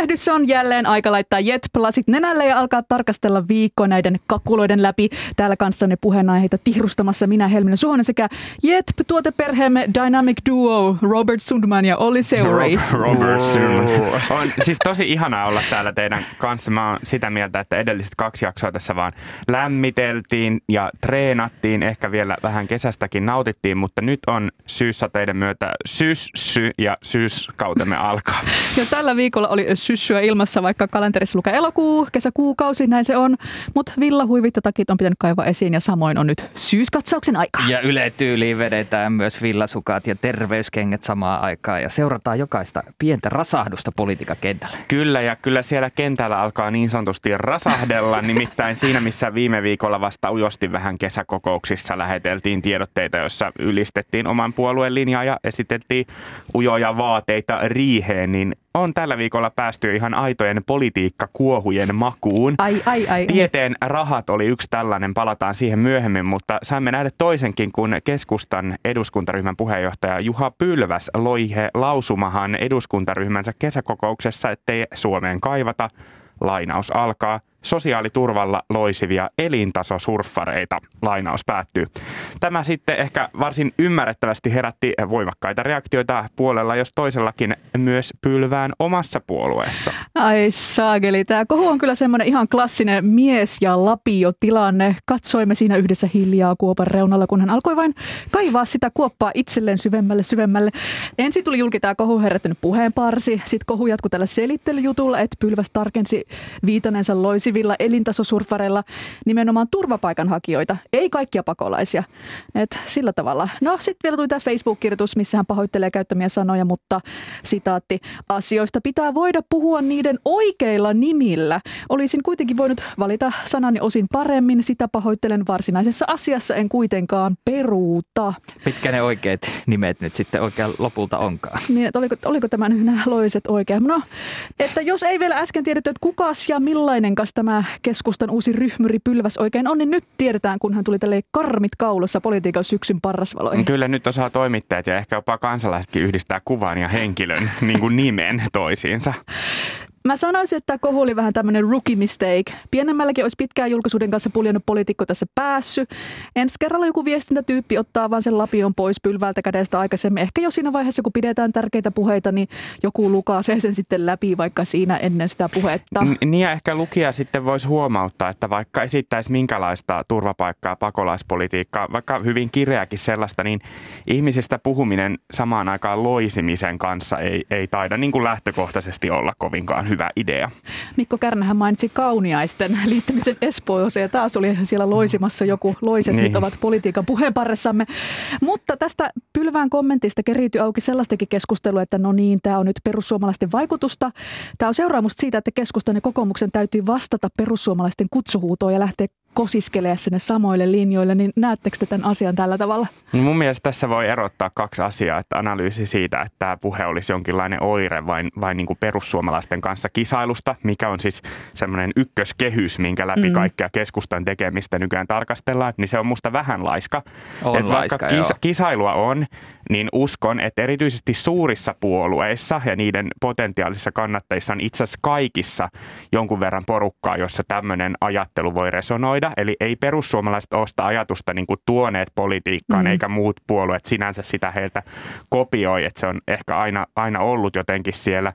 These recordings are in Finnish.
Tervehdys on jälleen aika laittaa jetplasit nenälle ja alkaa tarkastella viikkoa näiden kakuloiden läpi. Täällä kanssanne puheenaiheita tihrustamassa minä Helminen Suhonen sekä Jet-tuoteperheemme Dynamic Duo Robert Sundman ja Olli Seuri. Robert Sundman. On siis tosi ihanaa olla täällä teidän kanssa. Mä oon sitä mieltä, että edelliset kaksi jaksoa tässä vaan lämmiteltiin ja treenattiin. Ehkä vielä vähän kesästäkin nautittiin, mutta nyt on syyssateiden myötä syssy ja syyskautemme alkaa. Ja tällä viikolla oli syssyä ilmassa, vaikka kalenterissa lukee elokuu, kesäkuukausi, näin se on. Mutta villahuivit ja takit on pitänyt kaivaa esiin ja samoin on nyt syyskatsauksen aika. Ja yletyyliin vedetään myös villasukat ja terveyskengät samaan aikaan ja seurataan jokaista pientä rasahdusta politiikan kentällä. Kyllä ja kyllä siellä kentällä alkaa niin sanotusti rasahdella, nimittäin siinä missä viime viikolla vasta ujosti vähän kesäkokouksissa läheteltiin tiedotteita, joissa ylistettiin oman puolueen linjaa ja esiteltiin ujoja vaateita riiheen, niin on tällä viikolla päästy ihan aitojen politiikkakuohujen makuun. Ai, ai, ai. Tieteen rahat oli yksi tällainen, palataan siihen myöhemmin, mutta saimme nähdä toisenkin, kun keskustan eduskuntaryhmän puheenjohtaja Juha Pylväs loihe lausumahan eduskuntaryhmänsä kesäkokouksessa, ettei Suomeen kaivata. Lainaus alkaa sosiaaliturvalla loisivia elintasosurffareita, lainaus päättyy. Tämä sitten ehkä varsin ymmärrettävästi herätti voimakkaita reaktioita puolella, jos toisellakin myös pylvään omassa puolueessa. Ai saakeli, tämä kohu on kyllä semmoinen ihan klassinen mies- ja lapio-tilanne. Katsoimme siinä yhdessä hiljaa kuopan reunalla, kun hän alkoi vain kaivaa sitä kuoppaa itselleen syvemmälle syvemmälle. Ensin tuli julki tämä kohu herättänyt puheenparsi, sitten kohu jatkui tällä selittelyjutulla, että Pylväs tarkensi viitanensa loisi loisivilla elintasosurfareilla nimenomaan turvapaikanhakijoita, ei kaikkia pakolaisia. Et sillä tavalla. No sitten vielä tuli tämä Facebook-kirjoitus, missä hän pahoittelee käyttämiä sanoja, mutta sitaatti, asioista pitää voida puhua niiden oikeilla nimillä. Olisin kuitenkin voinut valita sanani osin paremmin, sitä pahoittelen varsinaisessa asiassa, en kuitenkaan peruuta. Mitkä ne oikeat nimet nyt sitten oikein lopulta onkaan? Niin, oliko, oliko tämä nyt nämä loiset oikein? No, että jos ei vielä äsken tiedetty, että kukas ja millainen tämä keskustan uusi ryhmyri Pylväs oikein on, niin nyt tiedetään, kun hän tuli tälle karmit kaulassa politiikan syksyn parrasvaloihin. Kyllä nyt osaa toimittajat ja ehkä jopa kansalaisetkin yhdistää kuvan ja henkilön niin kuin nimen toisiinsa. Mä sanoisin, että kohu oli vähän tämmöinen rookie mistake. Pienemmälläkin olisi pitkään julkisuuden kanssa puljannut poliitikko tässä päässyt. Ensi kerralla joku viestintätyyppi ottaa vaan sen lapion pois pylvältä kädestä aikaisemmin. Ehkä jo siinä vaiheessa, kun pidetään tärkeitä puheita, niin joku lukaa sen sitten läpi vaikka siinä ennen sitä puhetta. Niin ja ehkä lukija sitten voisi huomauttaa, että vaikka esittäisi minkälaista turvapaikkaa, pakolaispolitiikkaa, vaikka hyvin kireäkin sellaista, niin ihmisistä puhuminen samaan aikaan loisimisen kanssa ei, ei taida niin kuin lähtökohtaisesti olla kovinkaan hyvä idea. Mikko Kärnähän mainitsi kauniaisten liittymisen Espooseen ja taas oli siellä loisimassa joku loiset niin. nyt ovat politiikan puheenparressamme. Mutta tästä pylvään kommentista keriytyi auki sellaistakin keskustelua, että no niin, tämä on nyt perussuomalaisten vaikutusta. Tämä on seuraamusta siitä, että keskustan ja kokoomuksen täytyy vastata perussuomalaisten kutsuhuutoon ja lähteä kosiskelee sinne samoille linjoille, niin näettekö te tämän asian tällä tavalla? No mun mielestä tässä voi erottaa kaksi asiaa, että analyysi siitä, että tämä puhe olisi jonkinlainen oire vain, vain niin kuin perussuomalaisten kanssa kisailusta, mikä on siis semmoinen ykköskehys, minkä läpi mm. kaikkea keskustan tekemistä nykyään tarkastellaan, niin se on musta vähän laiska. On että laiska, vaikka kisa, kisailua on, niin uskon, että erityisesti suurissa puolueissa ja niiden potentiaalisissa kannattajissa on itse asiassa kaikissa jonkun verran porukkaa, jossa tämmöinen ajattelu voi resonoida huomioida. Eli ei perussuomalaiset ole sitä ajatusta niin kuin tuoneet politiikkaan, mm. eikä muut puolueet sinänsä sitä heiltä kopioi, että se on ehkä aina, aina ollut jotenkin siellä.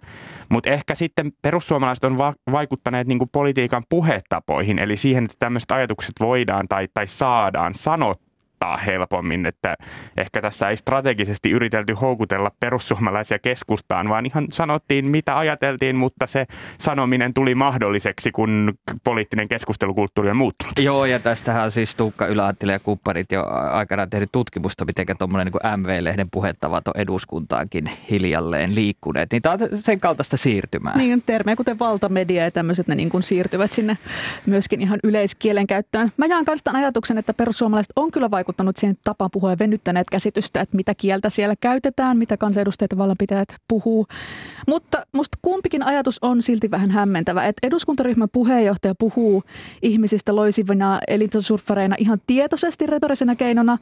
Mutta ehkä sitten perussuomalaiset on va- vaikuttaneet niin kuin politiikan puhetapoihin, eli siihen, että tämmöiset ajatukset voidaan tai, tai saadaan sanottua ottaa helpommin, että ehkä tässä ei strategisesti yritelty houkutella perussuomalaisia keskustaan, vaan ihan sanottiin mitä ajateltiin, mutta se sanominen tuli mahdolliseksi, kun poliittinen keskustelukulttuuri on muuttunut. Joo, ja tästähän siis Tuukka Yläattilä ja kumppanit jo aikanaan tehnyt tutkimusta, miten tuommoinen niin MV-lehden puhettavat on eduskuntaankin hiljalleen liikkuneet. Niin tämä on sen kaltaista siirtymää. Niin, termejä kuten valtamedia ja tämmöiset, ne niin kuin siirtyvät sinne myöskin ihan yleiskielen käyttöön. Mä jaan kanssa ajatuksen, että perussuomalaiset on kyllä vaikuttanut vaikuttanut siihen tapaan puhua ja venyttäneet käsitystä, että mitä kieltä siellä käytetään, mitä kansanedustajat ja vallanpitäjät puhuu. Mutta musta kumpikin ajatus on silti vähän hämmentävä, että eduskuntaryhmän puheenjohtaja puhuu ihmisistä loisivina elintasurffareina ihan tietoisesti retorisena keinona,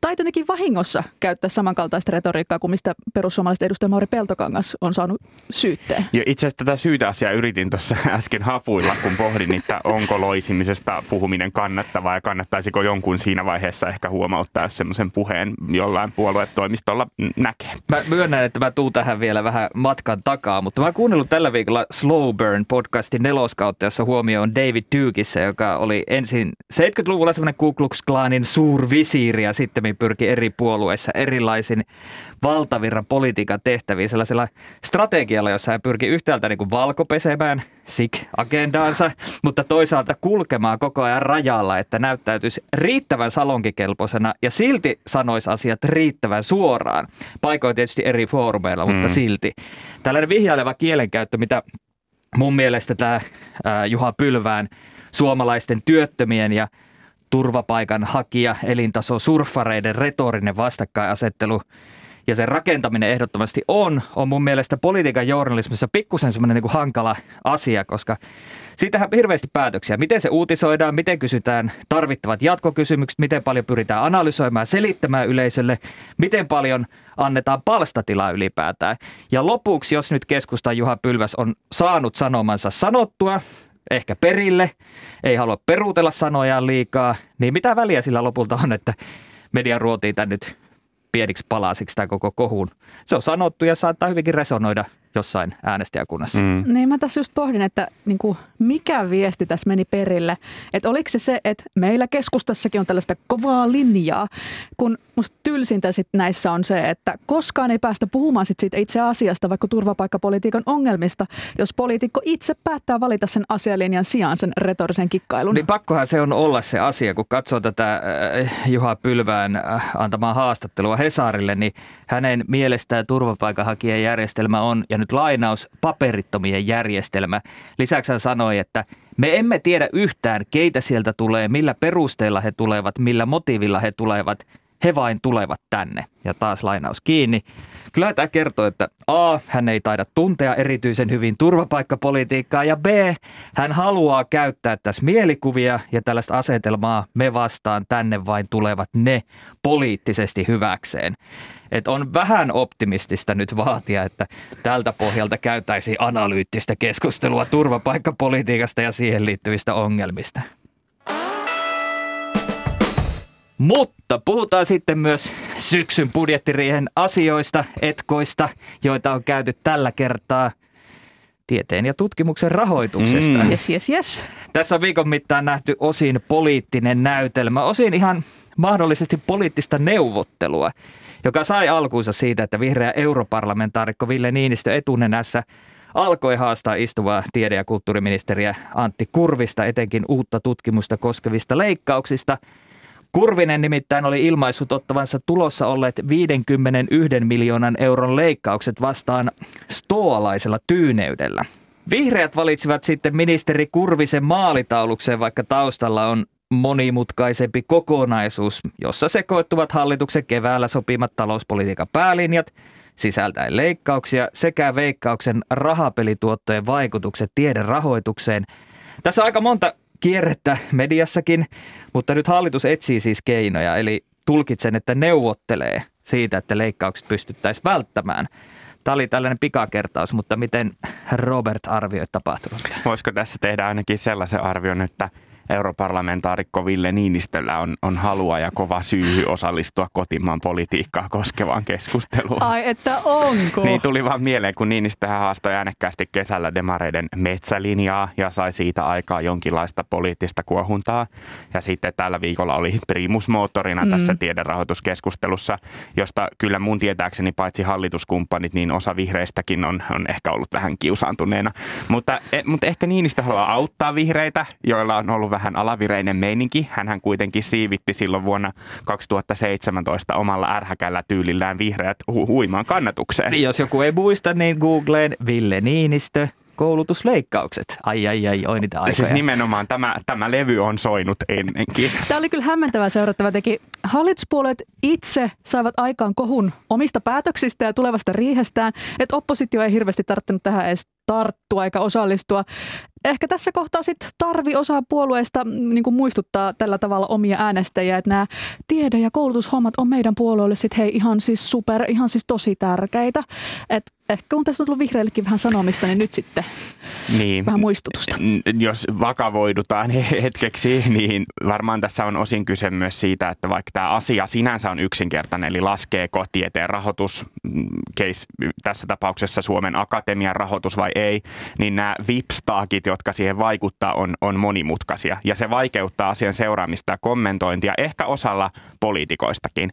tai jotenkin vahingossa käyttää samankaltaista retoriikkaa kuin mistä perussuomalaiset edustaja Mauri Peltokangas on saanut syytteen. Ja itse asiassa tätä syytä asiaa yritin tuossa äsken hapuilla, kun pohdin, että onko loisimisesta puhuminen kannattavaa ja kannattaisiko jonkun siinä vaiheessa ehkä huomauttaa, jos semmoisen puheen jollain puoluetoimistolla näkee. Mä myönnän, että mä tuun tähän vielä vähän matkan takaa, mutta mä oon kuunnellut tällä viikolla Slow Burn podcastin neloskautta, jossa huomio on David Dukeissa, joka oli ensin 70-luvulla semmoinen Ku Klux Klanin suurvisiiri ja sitten pyrki eri puolueissa erilaisin valtavirran politiikan tehtäviin sellaisella strategialla, jossa hän pyrki yhtäältä niin kuin valkopesemään SIK-agendaansa, mutta toisaalta kulkemaan koko ajan rajalla, että näyttäytyisi riittävän salonkikelpoisena ja silti sanoisi asiat riittävän suoraan. Paikoin tietysti eri foorumeilla, mm. mutta silti. Tällainen vihjaileva kielenkäyttö, mitä mun mielestä tämä Juha Pylvään suomalaisten työttömien ja turvapaikan hakija elintaso surffareiden retorinen vastakkainasettelu ja sen rakentaminen ehdottomasti on, on mun mielestä politiikan journalismissa pikkusen semmoinen niin hankala asia, koska siitähän hirveästi päätöksiä. Miten se uutisoidaan, miten kysytään tarvittavat jatkokysymykset, miten paljon pyritään analysoimaan, selittämään yleisölle, miten paljon annetaan palstatilaa ylipäätään. Ja lopuksi, jos nyt keskusta Juha Pylväs on saanut sanomansa sanottua, ehkä perille, ei halua peruutella sanojaan liikaa, niin mitä väliä sillä lopulta on, että media ruotii tän nyt pieniksi palasiksi tämä koko kohun. Se on sanottu ja saattaa hyvinkin resonoida jossain äänestäjäkunnassa. Mm. Niin mä tässä just pohdin, että niin kuin, mikä viesti tässä meni perille. Että oliko se se, että meillä keskustassakin on tällaista kovaa linjaa, kun musta tylsintä sit näissä on se, että koskaan ei päästä puhumaan sit siitä itse asiasta, vaikka turvapaikkapolitiikan ongelmista, jos poliitikko itse päättää valita sen asialinjan sijaan sen retorisen kikkailun. Niin pakkohan se on olla se asia, kun katsoo tätä äh, Juha Pylvään äh, antamaa haastattelua Hesarille, niin hänen mielestään turvapaikanhakijajärjestelmä on, ja nyt lainaus, paperittomien järjestelmä. Lisäksi hän sanoi, että me emme tiedä yhtään, keitä sieltä tulee, millä perusteella he tulevat, millä motiivilla he tulevat. He vain tulevat tänne. Ja taas lainaus kiinni. Kyllä tämä kertoo, että A, hän ei taida tuntea erityisen hyvin turvapaikkapolitiikkaa ja B, hän haluaa käyttää tässä mielikuvia ja tällaista asetelmaa me vastaan tänne vain tulevat ne poliittisesti hyväkseen. Et on vähän optimistista nyt vaatia, että tältä pohjalta käytäisiin analyyttistä keskustelua turvapaikkapolitiikasta ja siihen liittyvistä ongelmista. Mutta puhutaan sitten myös syksyn budjettiriihen asioista, etkoista, joita on käyty tällä kertaa tieteen ja tutkimuksen rahoituksesta. Mm. Yes, yes, yes. Tässä on viikon mittaan nähty osin poliittinen näytelmä, osin ihan mahdollisesti poliittista neuvottelua, joka sai alkuunsa siitä, että vihreä europarlamentaarikko Ville Niinistö etunenässä alkoi haastaa istuvaa tiede- ja kulttuuriministeriä Antti Kurvista etenkin uutta tutkimusta koskevista leikkauksista – Kurvinen nimittäin oli ilmaissut ottavansa tulossa olleet 51 miljoonan euron leikkaukset vastaan stoalaisella tyyneydellä. Vihreät valitsivat sitten ministeri Kurvisen maalitaulukseen, vaikka taustalla on monimutkaisempi kokonaisuus, jossa sekoittuvat hallituksen keväällä sopimat talouspolitiikan päälinjat, sisältäen leikkauksia sekä veikkauksen rahapelituottojen vaikutukset tiederahoitukseen. Tässä on aika monta kierrettä mediassakin, mutta nyt hallitus etsii siis keinoja, eli tulkitsen, että neuvottelee siitä, että leikkaukset pystyttäisiin välttämään. Tämä oli tällainen pikakertaus, mutta miten Robert arvioi tapahtunut? Voisiko tässä tehdä ainakin sellaisen arvion, että europarlamentaarikko Ville Niinistöllä on, on halua ja kova syy osallistua kotimaan politiikkaa koskevaan keskusteluun. Ai, että onko? Niin tuli vaan mieleen, kun Niinistö haastoi äänekkäästi kesällä demareiden metsälinjaa ja sai siitä aikaa jonkinlaista poliittista kuohuntaa. Ja sitten tällä viikolla oli primusmoottorina mm. tässä tiederahoituskeskustelussa, josta kyllä mun tietääkseni paitsi hallituskumppanit, niin osa vihreistäkin on, on ehkä ollut vähän kiusaantuneena. Mutta, e, mutta ehkä Niinistö haluaa auttaa vihreitä, joilla on ollut vähän alavireinen meininki. Hänhän kuitenkin siivitti silloin vuonna 2017 omalla ärhäkällä tyylillään vihreät hu- huimaan kannatukseen. Niin, jos joku ei muista, niin Googleen Ville Niinistö koulutusleikkaukset. Ai ai ai, oi niitä aikoja. Siis nimenomaan tämä, tämä levy on soinut ennenkin. Tämä oli kyllä hämmentävää seurattava teki. Hallituspuolueet itse saivat aikaan kohun omista päätöksistä ja tulevasta riihestään, että oppositio ei hirveästi tarttunut tähän edes tarttua eikä osallistua. Ehkä tässä kohtaa sitten tarvi osaa puolueesta mm, niin kuin muistuttaa tällä tavalla omia äänestäjiä, että nämä tiede- ja koulutushommat on meidän puolueelle sitten hei ihan siis super, ihan siis tosi tärkeitä. Et ehkä kun tässä on tullut vihreillekin vähän sanomista, niin nyt sitten Niin. vähän muistutusta. Jos vakavoidutaan hetkeksi, niin varmaan tässä on osin kyse myös siitä, että vaikka tämä asia sinänsä on yksinkertainen, eli laskeeko tieteen rahoitus, mm, case, tässä tapauksessa Suomen Akatemian rahoitus vai ei, niin nämä vipstaakit, jotka siihen vaikuttaa, on, on monimutkaisia. Ja se vaikeuttaa asian seuraamista ja kommentointia, ehkä osalla poliitikoistakin.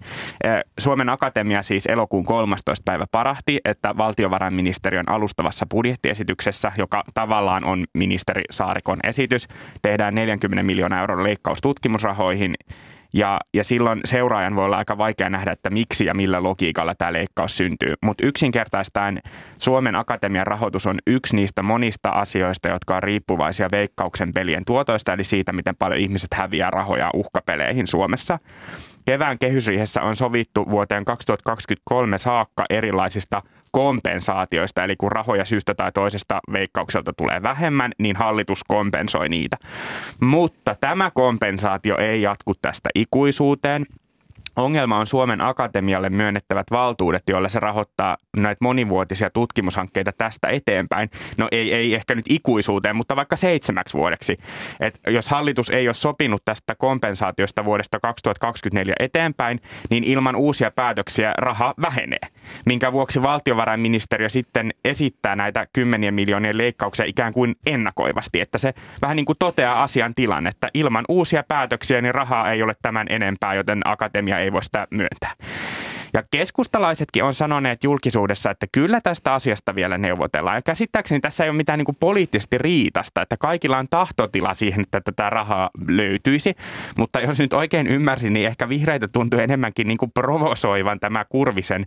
Suomen Akatemia siis elokuun 13. päivä parahti, että valtiovarainministeriön alustavassa budjettiesityksessä, joka tavallaan on ministeri Saarikon esitys, tehdään 40 miljoonaa euron leikkaus tutkimusrahoihin ja, ja silloin seuraajan voi olla aika vaikea nähdä, että miksi ja millä logiikalla tämä leikkaus syntyy. Mutta yksinkertaistaen Suomen Akatemian rahoitus on yksi niistä monista asioista, jotka on riippuvaisia veikkauksen pelien tuotoista, eli siitä, miten paljon ihmiset häviää rahoja uhkapeleihin Suomessa. Kevään kehysriihessä on sovittu vuoteen 2023 saakka erilaisista kompensaatioista, eli kun rahoja syystä tai toisesta veikkaukselta tulee vähemmän, niin hallitus kompensoi niitä. Mutta tämä kompensaatio ei jatku tästä ikuisuuteen. Ongelma on Suomen Akatemialle myönnettävät valtuudet, joilla se rahoittaa näitä monivuotisia tutkimushankkeita tästä eteenpäin. No ei, ei ehkä nyt ikuisuuteen, mutta vaikka seitsemäksi vuodeksi. Et jos hallitus ei ole sopinut tästä kompensaatiosta vuodesta 2024 eteenpäin, niin ilman uusia päätöksiä raha vähenee. Minkä vuoksi valtiovarainministeriö sitten esittää näitä kymmenien miljoonien leikkauksia ikään kuin ennakoivasti, että se vähän niin kuin toteaa asian tilan, että ilman uusia päätöksiä niin rahaa ei ole tämän enempää, joten akatemia ei voi sitä myöntää. Ja keskustalaisetkin on sanoneet julkisuudessa, että kyllä tästä asiasta vielä neuvotellaan. Ja käsittääkseni tässä ei ole mitään niin kuin poliittisesti riitasta, että kaikilla on tahtotila siihen, että tätä rahaa löytyisi. Mutta jos nyt oikein ymmärsin, niin ehkä vihreitä tuntuu enemmänkin niin kuin provosoivan tämä Kurvisen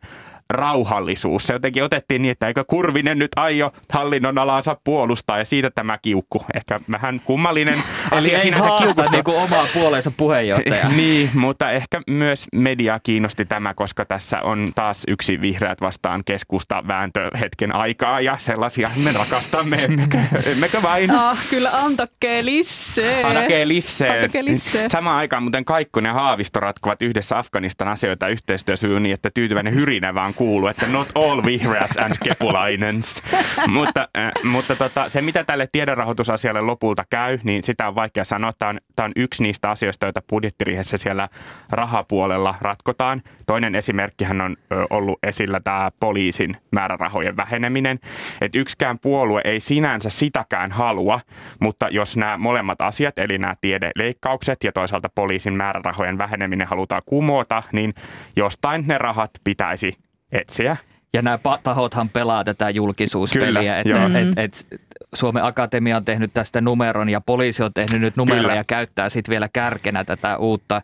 rauhallisuus. Se jotenkin otettiin niin, että eikö Kurvinen nyt aio hallinnon alansa puolustaa ja siitä tämä kiukku. Ehkä vähän kummallinen Eli ei sinänsä haasta kiukusta. niin kuin omaa puolensa puheenjohtaja. niin, mutta ehkä myös media kiinnosti tämä, koska tässä on taas yksi vihreät vastaan keskusta vääntö hetken aikaa ja sellaisia me rakastamme, emmekö, emmekö vain? Ah, kyllä antakee lisää. Anake lissee. Antakee lissee. Samaan aikaan muuten Kaikkonen ja Haavisto ratkovat yhdessä Afganistan asioita yhteistyössä niin, että tyytyväinen hyrinä vaan kuuluu, että not all vihreäs and kepulainens. mutta äh, mutta tota, se, mitä tälle tiedonrahoitusasialle lopulta käy, niin sitä on vaikea sanoa. Tämä on, tämä on yksi niistä asioista, joita budjettiriihessä siellä rahapuolella ratkotaan. Toinen esimerkkihän on ö, ollut esillä tämä poliisin määrärahojen väheneminen. Että yksikään puolue ei sinänsä sitäkään halua, mutta jos nämä molemmat asiat, eli nämä tiedeleikkaukset ja toisaalta poliisin määrärahojen väheneminen halutaan kumota, niin jostain ne rahat pitäisi etsiä. Ja nämä tahothan pelaa tätä julkisuuspeliä, Kyllä, että joo. et, et Suomen Akatemia on tehnyt tästä numeron ja poliisi on tehnyt nyt numeron Kyllä. ja käyttää sitten vielä kärkenä tätä uutta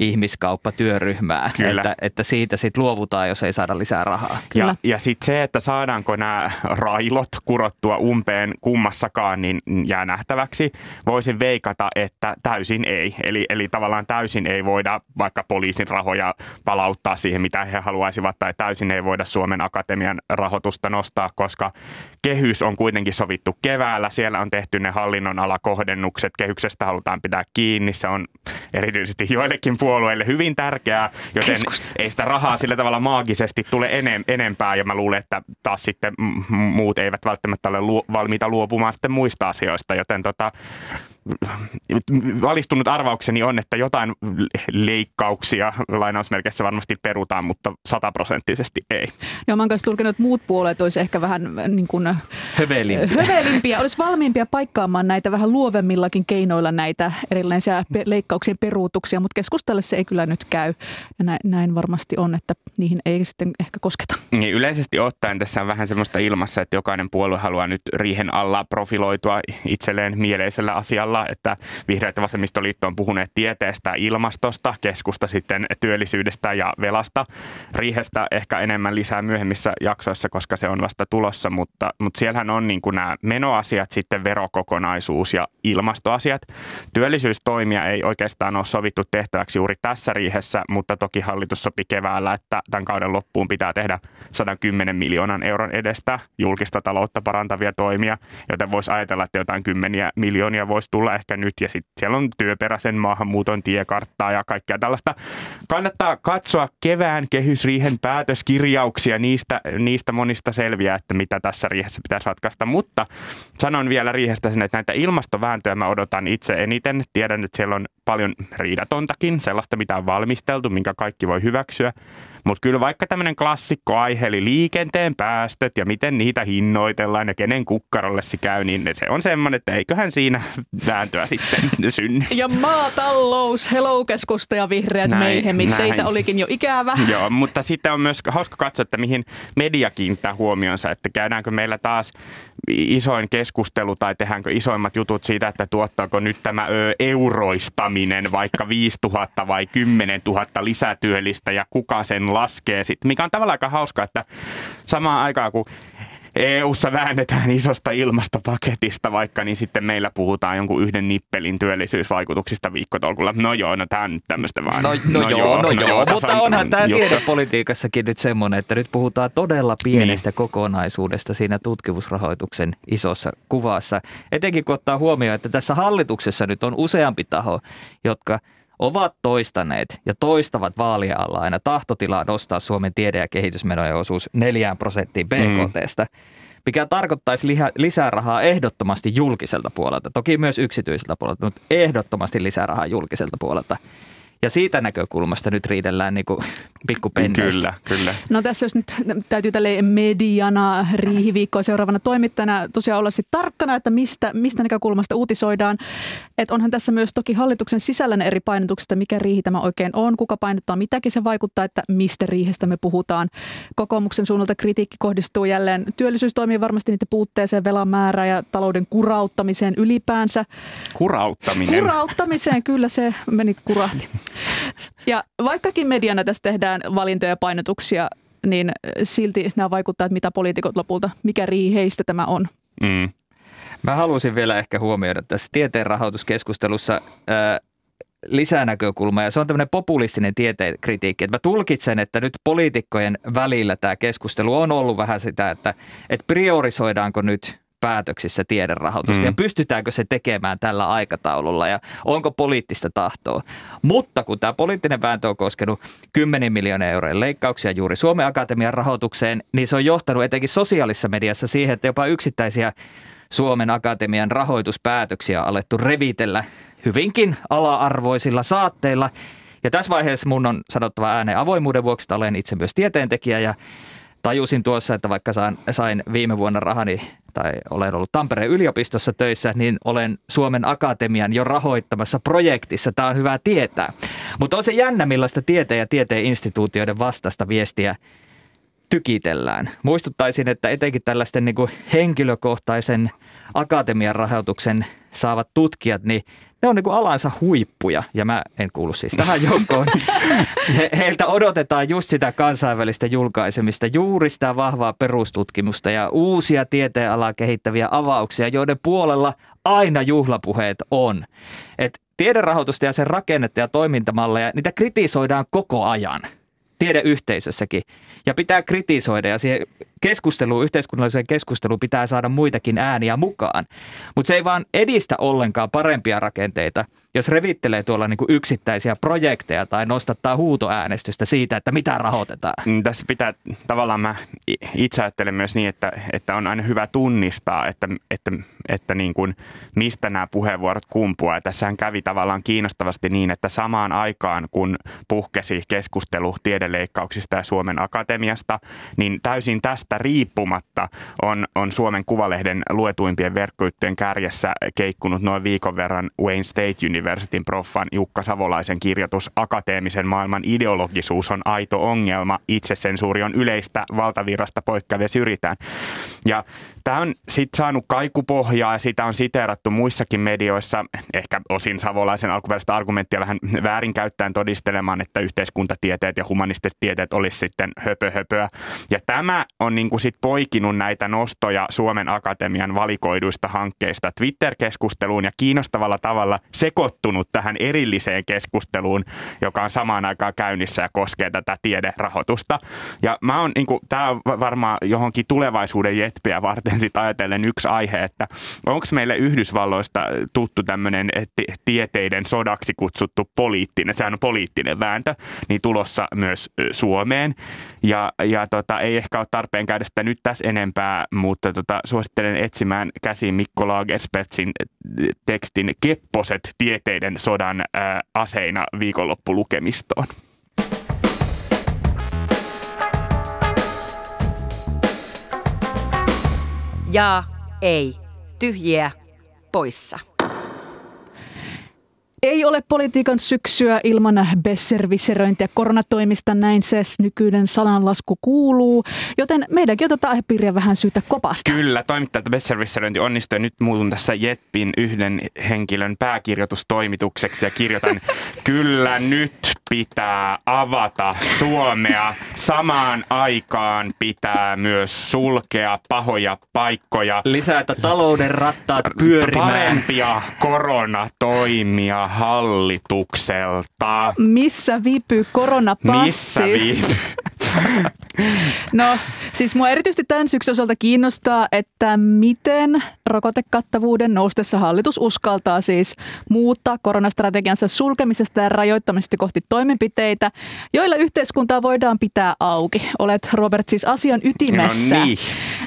ihmiskauppatyöryhmää, Kyllä. että, että siitä sitten luovutaan, jos ei saada lisää rahaa. Kyllä. Ja, ja sitten se, että saadaanko nämä railot kurottua umpeen kummassakaan, niin jää nähtäväksi. Voisin veikata, että täysin ei. Eli, eli tavallaan täysin ei voida vaikka poliisin rahoja palauttaa siihen, mitä he haluaisivat, tai täysin ei voida Suomen Akatemian rahoitusta nostaa, koska kehys on kuitenkin sovittu keväällä. Siellä on tehty ne hallinnon alakohdennukset. Kehyksestä halutaan pitää kiinni. Se on erityisesti joillekin puolueille hyvin tärkeää, joten Keskusta. ei sitä rahaa sillä tavalla maagisesti tule enem, enempää ja mä luulen, että taas sitten muut eivät välttämättä ole luo, valmiita luopumaan sitten muista asioista, joten tota, valistunut arvaukseni on, että jotain leikkauksia lainausmerkeissä varmasti perutaan, mutta sataprosenttisesti ei. Joo, mä oon kanssa tulkinut, että muut puolueet olisi ehkä vähän äh, niin kuin, Hövelin. hövelimpiä, olisi valmiimpia paikkaamaan näitä vähän luovemmillakin keinoilla näitä erilaisia pe- leikkauksien peruutuksia, mutta keskustalle se ei kyllä nyt käy. Ja näin, näin varmasti on, että niihin ei sitten ehkä kosketa. Niin yleisesti ottaen tässä on vähän semmoista ilmassa, että jokainen puolue haluaa nyt riihen alla profiloitua itselleen mieleisellä asialla. Tavalla, että vihreät ja vasemmistoliitto on puhuneet tieteestä, ilmastosta, keskusta sitten työllisyydestä ja velasta. Riihestä ehkä enemmän lisää myöhemmissä jaksoissa, koska se on vasta tulossa, mutta, mutta siellähän on niin kuin nämä menoasiat, sitten verokokonaisuus ja ilmastoasiat. Työllisyystoimia ei oikeastaan ole sovittu tehtäväksi juuri tässä riihessä, mutta toki hallitus sopi keväällä, että tämän kauden loppuun pitää tehdä 110 miljoonan euron edestä julkista taloutta parantavia toimia, joten voisi ajatella, että jotain kymmeniä miljoonia voisi tulla ehkä nyt. Ja sitten siellä on työperäisen maahanmuuton tiekarttaa ja kaikkea tällaista. Kannattaa katsoa kevään kehysriihen päätöskirjauksia, niistä, niistä monista selviää, että mitä tässä riihessä pitäisi ratkaista. Mutta sanon vielä riihestä sen, että näitä ilmastovääntöjä mä odotan itse eniten. Tiedän, että siellä on paljon riidatontakin, sellaista mitä on valmisteltu, minkä kaikki voi hyväksyä. Mutta kyllä vaikka tämmöinen klassikko aihe, eli liikenteen päästöt ja miten niitä hinnoitellaan ja kenen kukkarolle se käy, niin se on semmoinen, että eiköhän siinä vääntöä sitten synny. Ja maatalous, hello keskusta ja vihreät Näin, näin. teitä olikin jo ikävä. Joo, mutta sitten on myös hauska katsoa, että mihin media kiinnittää huomionsa, että käydäänkö meillä taas isoin keskustelu tai tehdäänkö isoimmat jutut siitä, että tuottaako nyt tämä ö, euroistaminen vaikka 5000 vai 10 000 lisätyöllistä ja kuka sen laskee sitten, mikä on tavallaan aika hauska, että samaan aikaan kun EU-ssa väännetään isosta ilmastopaketista vaikka, niin sitten meillä puhutaan jonkun yhden nippelin työllisyysvaikutuksista viikkotolkulla. No joo, no tämä on nyt tämmöistä vaan. No, no, no joo, no, joo, tässä mutta on onhan tämä tiedepolitiikassakin nyt semmoinen, että nyt puhutaan todella pienestä niin. kokonaisuudesta siinä tutkimusrahoituksen isossa kuvassa. Etenkin kun ottaa huomioon, että tässä hallituksessa nyt on useampi taho, jotka ovat toistaneet ja toistavat vaalien alla aina tahtotilaa nostaa Suomen tiede- ja kehitysmenojen osuus 4 prosenttiin BKTstä, mikä tarkoittaisi lisää rahaa ehdottomasti julkiselta puolelta. Toki myös yksityiseltä puolelta, mutta ehdottomasti lisää rahaa julkiselta puolelta. Ja siitä näkökulmasta nyt riidellään niin kuin pikkupenneistä. Kyllä, kyllä. No tässä jos nyt täytyy tälle mediana, riihiviikkoa seuraavana toimittajana tosiaan olla sitten tarkkana, että mistä, mistä näkökulmasta uutisoidaan. Että onhan tässä myös toki hallituksen sisällä ne eri painotukset, että mikä riihi tämä oikein on, kuka painottaa mitäkin se vaikuttaa, että mistä riihestä me puhutaan. Kokoomuksen suunnalta kritiikki kohdistuu jälleen työllisyystoimiin varmasti niiden puutteeseen, velan määrään ja talouden kurauttamiseen ylipäänsä. Kurauttaminen. Kurauttamiseen, kyllä se meni kurahti. Ja vaikkakin mediana tässä tehdään valintoja ja painotuksia, niin silti nämä vaikuttaa, mitä poliitikot lopulta, mikä riiheistä tämä on. Mm. Mä haluaisin vielä ehkä huomioida tässä tieteen rahoituskeskustelussa ää, lisänäkökulma, ja se on tämmöinen populistinen tieteen kritiikki. Että mä tulkitsen, että nyt poliitikkojen välillä tämä keskustelu on ollut vähän sitä, että, että priorisoidaanko nyt päätöksissä tiederahoitusta mm. ja pystytäänkö se tekemään tällä aikataululla ja onko poliittista tahtoa. Mutta kun tämä poliittinen vääntö on koskenut 10 miljoonaa eurojen leikkauksia juuri Suomen Akatemian rahoitukseen, niin se on johtanut etenkin sosiaalisessa mediassa siihen, että jopa yksittäisiä Suomen Akatemian rahoituspäätöksiä on alettu revitellä hyvinkin ala-arvoisilla saatteilla. Ja tässä vaiheessa mun on sanottava ääneen avoimuuden vuoksi, että olen itse myös tieteentekijä ja tajusin tuossa, että vaikka sain, sain viime vuonna rahani tai olen ollut Tampereen yliopistossa töissä, niin olen Suomen Akatemian jo rahoittamassa projektissa. Tämä on hyvä tietää. Mutta on se jännä, millaista tieteen ja tieteen instituutioiden vastaista viestiä tykitellään. Muistuttaisin, että etenkin tällaisten niin kuin henkilökohtaisen akatemian rahoituksen saavat tutkijat, niin ne on niin kuin alansa huippuja, ja mä en kuulu siis tähän joukkoon. He, heiltä odotetaan just sitä kansainvälistä julkaisemista, juuri sitä vahvaa perustutkimusta ja uusia tieteenalaa kehittäviä avauksia, joiden puolella aina juhlapuheet on. Et tiederahoitusta ja sen rakennetta ja toimintamalleja, niitä kritisoidaan koko ajan tiedeyhteisössäkin. Ja pitää kritisoida ja siihen keskusteluun, yhteiskunnalliseen keskusteluun pitää saada muitakin ääniä mukaan. Mutta se ei vaan edistä ollenkaan parempia rakenteita, jos revittelee tuolla niinku yksittäisiä projekteja tai nostattaa huutoäänestystä siitä, että mitä rahoitetaan. Mm, Tässä pitää tavallaan mä itse ajattelen myös niin, että, että on aina hyvä tunnistaa, että, että, että niin kuin, mistä nämä puheenvuorot kumpuaa. Ja tässähän kävi tavallaan kiinnostavasti niin, että samaan aikaan kun puhkesi keskustelu tiedeleikkauksista ja Suomen Akatemiasta, niin täysin tästä riippumatta on, on Suomen Kuvalehden luetuimpien verkkoyhtiön kärjessä keikkunut noin viikon verran Wayne State Universityn proffan Jukka Savolaisen kirjoitus Akateemisen maailman ideologisuus on aito ongelma, itsesensuuri on yleistä, valtavirrasta poikkeavia syrjitään. Ja tämä on sitten saanut kaikupohjaa ja sitä on siteerattu muissakin medioissa, ehkä osin savolaisen alkuperäistä argumenttia vähän väärinkäyttäen todistelemaan, että yhteiskuntatieteet ja humanistiset tieteet olisi sitten höpö höpöä. Ja tämä on niin kuin sit poikinut näitä nostoja Suomen Akatemian valikoiduista hankkeista Twitter-keskusteluun ja kiinnostavalla tavalla sekoittunut tähän erilliseen keskusteluun, joka on samaan aikaan käynnissä ja koskee tätä tiederahoitusta. Ja mä oon, niin kuin, tämä on varmaan johonkin tulevaisuuden jetpiä varten sit ajatellen yksi aihe, että onko meille Yhdysvalloista tuttu tämmöinen tieteiden sodaksi kutsuttu poliittinen, sehän on poliittinen vääntö, niin tulossa myös Suomeen. Ja, ja tota, ei ehkä ole tarpeen käydä sitä nyt tässä enempää, mutta tota, suosittelen etsimään käsiin Mikko Lagerspetsin tekstin Kepposet tieteiden sodan ää, aseina viikonloppulukemistoon. Ja ei. Tyhjiä poissa. Ei ole politiikan syksyä ilman besserviseröintiä koronatoimista, näin se nykyinen sananlasku kuuluu, joten meidänkin otetaan aihepiiriä vähän syytä kopasta. Kyllä, toimittajat besserviseröinti onnistui. Nyt muutun tässä Jetpin yhden henkilön pääkirjoitustoimitukseksi ja kirjoitan Kyllä nyt pitää avata Suomea. Samaan aikaan pitää myös sulkea pahoja paikkoja. Lisätä talouden rattaat pyörimään. Parempia koronatoimia hallitukselta. Missä viipyy koronapassi? Missä viipyy? No siis mua erityisesti tämän syksyn osalta kiinnostaa, että miten rokotekattavuuden noustessa hallitus uskaltaa siis muuttaa koronastrategiansa sulkemisesta ja rajoittamisesta kohti toimenpiteitä, joilla yhteiskuntaa voidaan pitää auki. Olet Robert siis asian ytimessä. No niin.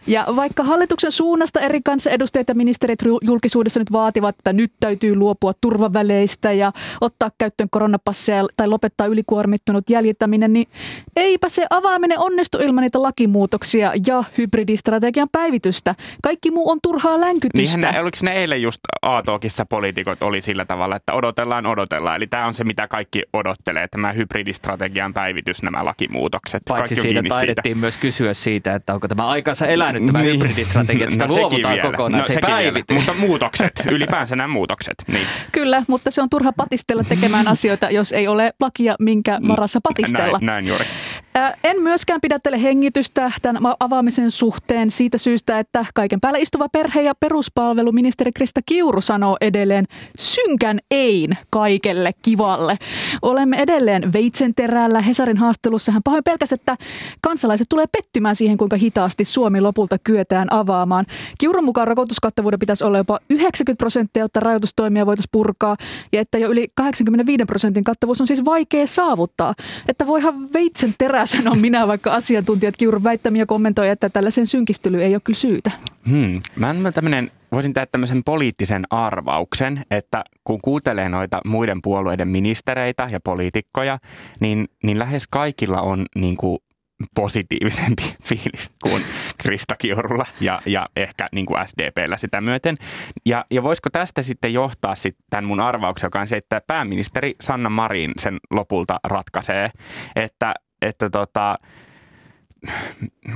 Ja vaikka hallituksen suunnasta eri kansanedustajat ja ministerit julkisuudessa nyt vaativat, että nyt täytyy luopua turvaväleistä ja ottaa käyttöön koronapasseja tai lopettaa ylikuormittunut jäljittäminen, niin eipä se avaaminen onnistu ilman niitä lakimuutoksia ja hybridistrategian päivitystä. Kaikki muu on turhaa länkytystä. Niinhän ne, oliko ne eilen just A-talkissa poliitikot oli sillä tavalla, että odotellaan, odotellaan. Eli tämä on se, mitä kaikki odottelee, tämä hybridistrategian päivitys, nämä lakimuutokset. Paitsi kaikki siitä taidettiin siitä. myös kysyä siitä, että onko tämä aikansa elänyt tämä niin. hybridistrategia, että sitä no, luovutaan kokonaan, no, se päivitys. Mutta muutokset, ylipäänsä nämä muutokset. Niin. Kyllä, mutta se on turha patistella tekemään asioita, jos ei ole lakia, minkä varassa patistella. Näin, näin juuri. En myöskään pidättele hengitystä tämän avaamisen suhteen siitä syystä, että kaiken päällä istuva perhe- ja peruspalveluministeri Krista Kiuru sanoo edelleen synkän ein kaikelle kivalle. Olemme edelleen veitsen terällä. Hesarin haastelussa hän pahoin pelkäsi, että kansalaiset tulee pettymään siihen, kuinka hitaasti Suomi lopulta kyetään avaamaan. Kiurun mukaan rokotuskattavuuden pitäisi olla jopa 90 prosenttia, jotta rajoitustoimia voitaisiin purkaa, ja että jo yli 85 prosentin kattavuus on siis vaikea saavuttaa. Että voihan veitsen terä sanoa minä, vaikka asiantuntijat Kiurun väittämiä kommentoi, että tällaisen synkistelyyn ei ole kyllä syytä. Hmm. Mä, tämmönen, voisin tehdä tämmöisen poliittisen arvauksen, että kun kuuntelee noita muiden puolueiden ministereitä ja poliitikkoja, niin, niin lähes kaikilla on niin kuin positiivisempi fiilis kuin Krista Kiurulla ja, ja ehkä niin kuin SDPllä sitä myöten. Ja, ja voisiko tästä sitten johtaa sitten tämän mun arvauksen, joka on se, että pääministeri Sanna Marin sen lopulta ratkaisee, että, että tota,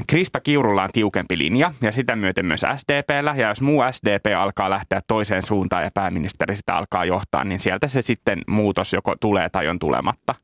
Krista Kiurulla on tiukempi linja ja sitä myöten myös SDPllä. Ja jos muu SDP alkaa lähteä toiseen suuntaan ja pääministeri sitä alkaa johtaa, niin sieltä se sitten muutos joko tulee tai on tulematta.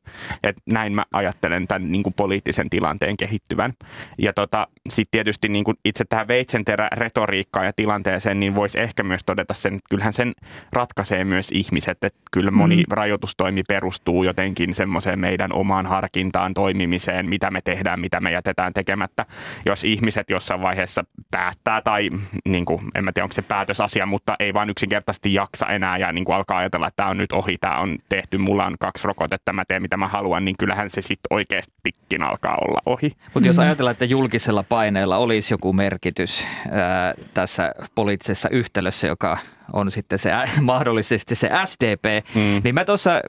Et näin mä ajattelen tämän niin kuin poliittisen tilanteen kehittyvän. Ja tota, sitten tietysti niin kuin itse tähän veitsenterä retoriikkaan ja tilanteeseen, niin voisi ehkä myös todeta sen, että kyllähän sen ratkaisee myös ihmiset. Että kyllä moni mm. rajoitustoimi perustuu jotenkin semmoiseen meidän omaan harkintaan, toimimiseen, mitä me tehdään, mitä me jätetään tekemättä jos ihmiset jossain vaiheessa päättää tai niin kuin, en mä tiedä onko se päätösasia, mutta ei vaan yksinkertaisesti jaksa enää ja niin kuin alkaa ajatella, että tämä on nyt ohi, tämä on tehty, mulla on kaksi rokotetta, mä teen mitä mä haluan, niin kyllähän se sitten oikeastikin alkaa olla ohi. Mutta jos ajatellaan, että julkisella paineella olisi joku merkitys ää, tässä poliittisessa yhtälössä, joka on sitten se mahdollisesti se SDP, mm. niin mä tuossa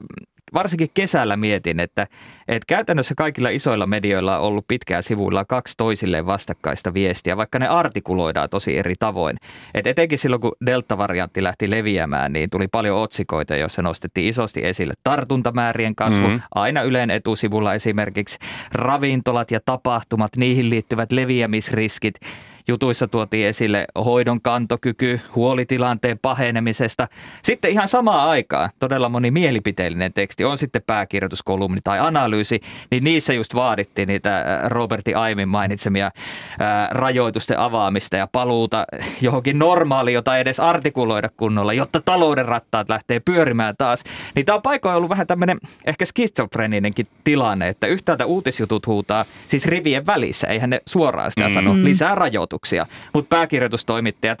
varsinkin kesällä mietin, että, että käytännössä kaikilla isoilla medioilla on ollut pitkään sivuilla kaksi toisilleen vastakkaista viestiä, vaikka ne artikuloidaan tosi eri tavoin. Et etenkin silloin, kun delta-variantti lähti leviämään, niin tuli paljon otsikoita, joissa nostettiin isosti esille tartuntamäärien kasvu. Mm-hmm. Aina Yleen etusivulla esimerkiksi ravintolat ja tapahtumat, niihin liittyvät leviämisriskit. Jutuissa tuotiin esille hoidon kantokyky, huolitilanteen pahenemisesta. Sitten ihan samaan aikaan todella moni mielipiteellinen teksti, on sitten pääkirjoituskolumni tai analyysi, niin niissä just vaadittiin niitä Roberti Aimin mainitsemia ää, rajoitusten avaamista ja paluuta johonkin normaaliin, jota ei edes artikuloida kunnolla, jotta talouden rattaat lähtee pyörimään taas. Niin tämä on paikoin ollut vähän tämmöinen ehkä skitsofreninenkin tilanne, että yhtäältä uutisjutut huutaa siis rivien välissä, eihän ne suoraan sitä mm. sano, lisää rajoituksia. Mutta pääkirjoitustoimittajat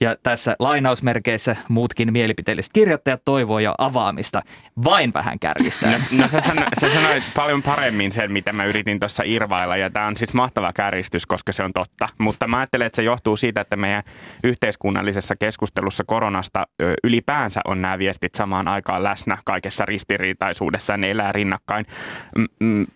ja tässä lainausmerkeissä muutkin mielipiteelliset kirjoittajat toivoo jo avaamista vain vähän kärjistää. No, no sä, sano, sä sanoit paljon paremmin sen, mitä mä yritin tuossa irvailla ja tämä on siis mahtava kärjistys, koska se on totta. Mutta mä ajattelen, että se johtuu siitä, että meidän yhteiskunnallisessa keskustelussa koronasta ylipäänsä on nämä viestit samaan aikaan läsnä kaikessa ristiriitaisuudessa ne elää rinnakkain.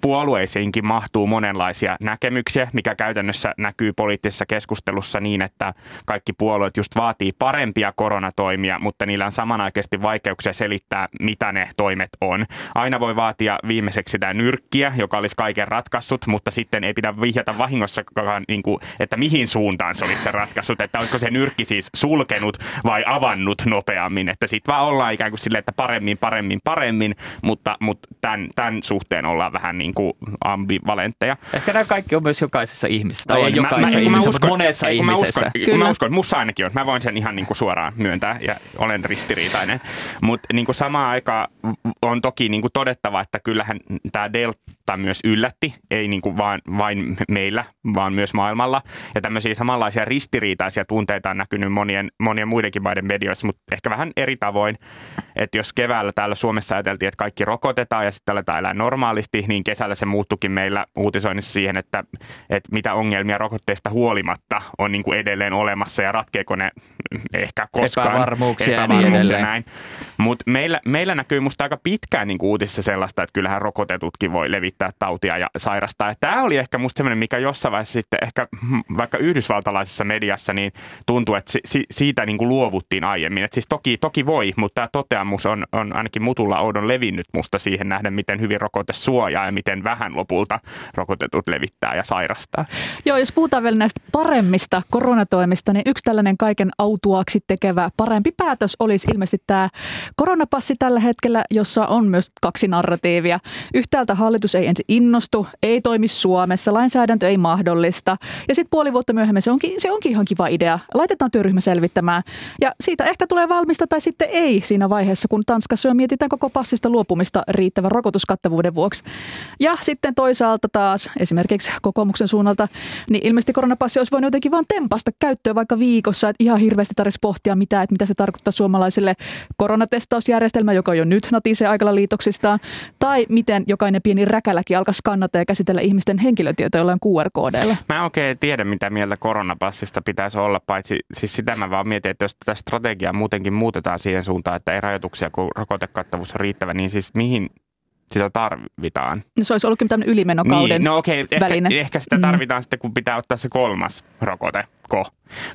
Puolueisiinkin mahtuu monenlaisia näkemyksiä, mikä käytännössä näkyy poliittisessa keskustelussa niin, että kaikki puolueet just vaatii parempia koronatoimia, mutta niillä on samanaikaisesti vaikeuksia selittää, mitä ne toimet on. Aina voi vaatia viimeiseksi sitä nyrkkiä, joka olisi kaiken ratkaissut, mutta sitten ei pidä vihjata vahingossakaan, niin kuin, että mihin suuntaan se olisi se ratkaissut, että olisiko se nyrkki siis sulkenut vai avannut nopeammin, että sitten vaan ollaan ikään kuin silleen, että paremmin, paremmin, paremmin, mutta, mutta tämän, tämän suhteen ollaan vähän niin kuin ambivalentteja. Ehkä nämä kaikki on myös jokaisessa ihmisessä, tai ei jokaisessa mä, ihmisessä, mutta monessa ihmisessä. Mä uskon, mä uskon, mussa ainakin on. Mä voin sen ihan niin kuin suoraan myöntää ja olen ristiriitainen. Mutta niin kuin samaan aikaan on toki niin kuin todettava, että kyllähän tämä Delta myös yllätti, ei niin kuin vain, vain meillä, vaan myös maailmalla. Ja tämmöisiä samanlaisia ristiriitaisia tunteita on näkynyt monien, monien muidenkin maiden medioissa, mutta ehkä vähän eri tavoin. Että jos keväällä täällä Suomessa ajateltiin, että kaikki rokotetaan ja sitten aletaan elää normaalisti, niin kesällä se muuttukin meillä uutisoinnissa siihen, että, että mitä ongelmia rokotteista huolimatta on niin kuin edelleen olemassa ja ratkeeko ne ehkä koskaan. Epävarmuuksia, epävarmuuksia ja niin näin. Mutta meillä, meillä näkyy musta aika pitkään niin uutisissa sellaista, että kyllähän rokotetutkin voi levittää tautia ja sairastaa. Tämä oli ehkä musta semmoinen, mikä jossain vaiheessa sitten ehkä vaikka yhdysvaltalaisessa mediassa niin tuntuu, että si, siitä niin kuin luovuttiin aiemmin. Et siis toki, toki voi, mutta tämä toteamus on, on ainakin mutulla oudon levinnyt musta siihen nähden, miten hyvin rokote suojaa ja miten vähän lopulta rokotetut levittää ja sairastaa. Joo, jos puhutaan vielä näistä paremmista koronatoimista, niin yksi tällainen kaiken autuaksi tekevä parempi päätös olisi ilmeisesti tämä koronapassi tällä hetkellä, jossa on myös kaksi narratiivia. Yhtäältä hallitus ei ensin innostu, ei toimi Suomessa, lainsäädäntö ei mahdollista. Ja sitten puoli vuotta myöhemmin se onkin, se onkin ihan kiva idea. Laitetaan työryhmä selvittämään. Ja siitä ehkä tulee valmista tai sitten ei siinä vaiheessa, kun Tanskassa jo mietitään koko passista luopumista riittävän rokotuskattavuuden vuoksi. Ja sitten toisaalta taas esimerkiksi kokoomuksen suunnalta, niin ilmeisesti koronapassi olisi voinut jotenkin vaan tempasta käyttöön vaikka viikossa, että ihan hirveästi tarvitsisi pohtia mitä, että mitä se tarkoittaa suomalaisille koronatestausjärjestelmä, joka jo nyt natisee aikalla liitoksistaan, tai miten jokainen pieni räkäläkin alkaa skannata ja käsitellä ihmisten henkilötietoja jollain QR-koodeilla. Mä en oikein tiedä, mitä mieltä koronapassista pitäisi olla, paitsi siis sitä mä vaan mietin, että jos tätä strategiaa muutenkin muutetaan siihen suuntaan, että ei rajoituksia, kun rokotekattavuus on riittävä, niin siis mihin sitä tarvitaan. No se olisi ollutkin tämmöinen ylimenokauden niin, no okei, okay, väline. Ehkä, ehkä sitä tarvitaan mm. sitten, kun pitää ottaa se kolmas rokote.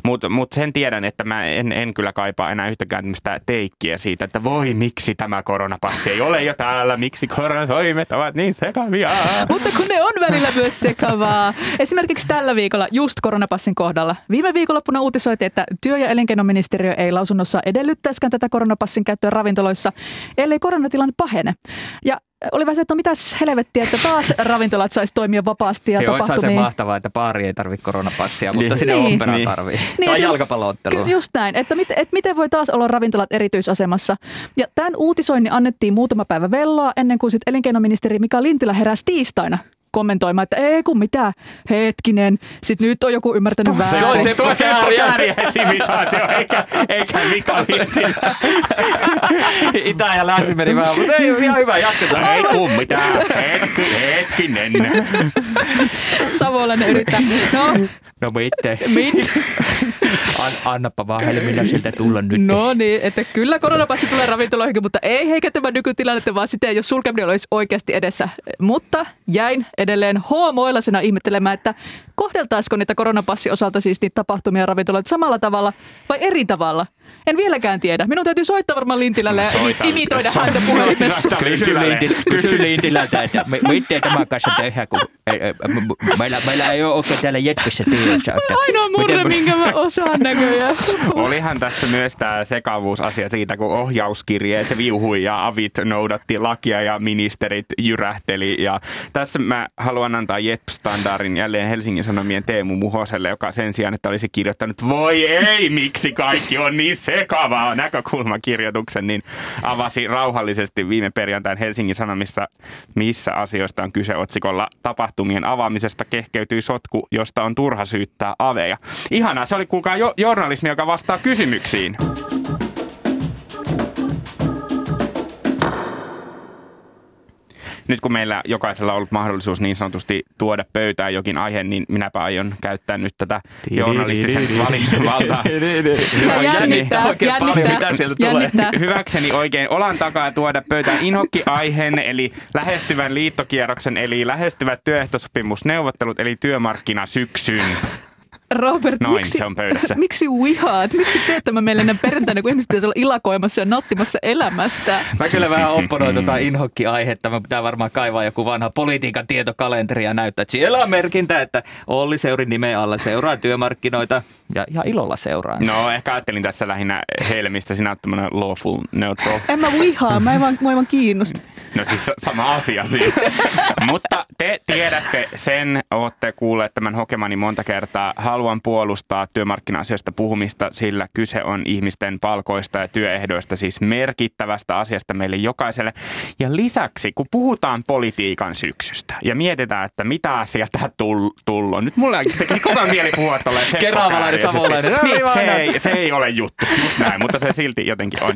Mutta mut sen tiedän, että mä en, en kyllä kaipaa enää yhtäkään tämmöistä teikkiä siitä, että voi miksi tämä koronapassi ei ole jo täällä, miksi koronatoimet ovat niin sekavia. Mutta kun ne on välillä myös sekavaa. Esimerkiksi tällä viikolla just koronapassin kohdalla. Viime viikonloppuna uutisoitiin, että työ- ja elinkeinoministeriö ei lausunnossa edellyttäisikään tätä koronapassin käyttöä ravintoloissa, ellei koronatilanne pahene. Ja oli vähän se, että no mitäs helvettiä, että taas ravintolat saisi toimia vapaasti ja tapahtumia. se mahtavaa, että baari ei tarvitse koronapassia, mutta niin. sinne niin. Opera niin. tarvii. Niin, tai jalkapalloottelu. Just näin, että, mit, että miten voi taas olla ravintolat erityisasemassa. Ja tämän uutisoinnin annettiin muutama päivä velloa ennen kuin sitten elinkeinoministeri Mika Lintilä heräsi tiistaina kommentoimaan, että ei kun mitä, hetkinen, sitten nyt on joku ymmärtänyt väärin. Se on se tuo ääriäisimitaatio, eikä, eikä Mika Lintilä. Itä ja länsi meni vähän, mutta ei, ihan hyvä, jatketaan. Ei kun mitä, hetki, hetkinen. Savolainen yrittää. No, no ma ette. ma ette An, annapa vaan Helmillä siltä tulla nyt. No niin, että kyllä koronapassi tulee ravintoloihin, mutta ei heikentämään nykytilannetta, vaan sitten jos sulkeminen olisi oikeasti edessä. Mutta jäin edelleen hoomoilasena ihmettelemään, että kohdeltaisiko niitä koronapassi osalta siis niitä tapahtumia ravintoloita samalla tavalla vai eri tavalla. En vieläkään tiedä. Minun täytyy soittaa varmaan Lintilälle ja imitoida so, häntä puhelimessa. Kysy Lintilältä, että miten tämä kanssa tehdään, kun meillä, meillä ei ole oikein täällä Jetpissä Hirschauta. Ainoa murre, minkä mä osaan näköjään. Olihan tässä myös tämä sekavuusasia siitä, kun ohjauskirjeet viuhui ja avit noudatti lakia ja ministerit jyrähteli. Ja tässä mä haluan antaa Jep-standardin jälleen Helsingin Sanomien Teemu Muhoselle, joka sen sijaan, että olisi kirjoittanut voi ei, miksi kaikki on niin sekavaa näkökulmakirjoituksen, niin avasi rauhallisesti viime perjantain Helsingin Sanomista, missä asioista on kyse otsikolla tapahtumien avaamisesta kehkeytyy sotku, josta on turha syyttää aveja. Ihanaa, se oli kuulkaa jo- journalismi, joka vastaa kysymyksiin. Nyt kun meillä jokaisella on ollut mahdollisuus niin sanotusti tuoda pöytään jokin aihe, niin minäpä aion käyttää nyt tätä journalistisen valintavaltaa. Jännittää, Oikein paljon, jännittää, mitä sieltä tulee. jännittää. hyväkseni oikein olan takaa tuoda pöytään inhokki-aiheen, eli lähestyvän liittokierroksen, eli lähestyvät työehtosopimusneuvottelut, eli työmarkkinasyksyn. Robert, Noin, miksi, se on pöydässä. miksi vihaat? Miksi teet tämän meille näin perjantaina, kun ihmiset pitäisi olla ilakoimassa ja nauttimassa elämästä? Mä kyllä vähän opponoin tota inhokki-aihetta. Mä pitää varmaan kaivaa joku vanha politiikan tietokalenteri ja näyttää, että siellä on merkintä, että Olli Seurin nimen alla seuraa työmarkkinoita ja ihan ilolla seuraa. No, ehkä ajattelin tässä lähinnä Helmistä, sinä olet tämmöinen lawful neutral. En mä vihaa, mä en vaan, mä en vaan kiinnosta. No siis sa- sama asia siis. Mutta te tiedätte sen, olette kuulleet tämän hokemani monta kertaa. Haluan puolustaa työmarkkina-asioista puhumista, sillä kyse on ihmisten palkoista ja työehdoista, siis merkittävästä asiasta meille jokaiselle. Ja lisäksi, kun puhutaan politiikan syksystä ja mietitään, että mitä sieltä tull- tullut. Nyt mulle teki kova mieli puhua Keravalainen, savolainen. Niin, se, ei, se ei ole juttu, just näin, mutta se silti jotenkin on.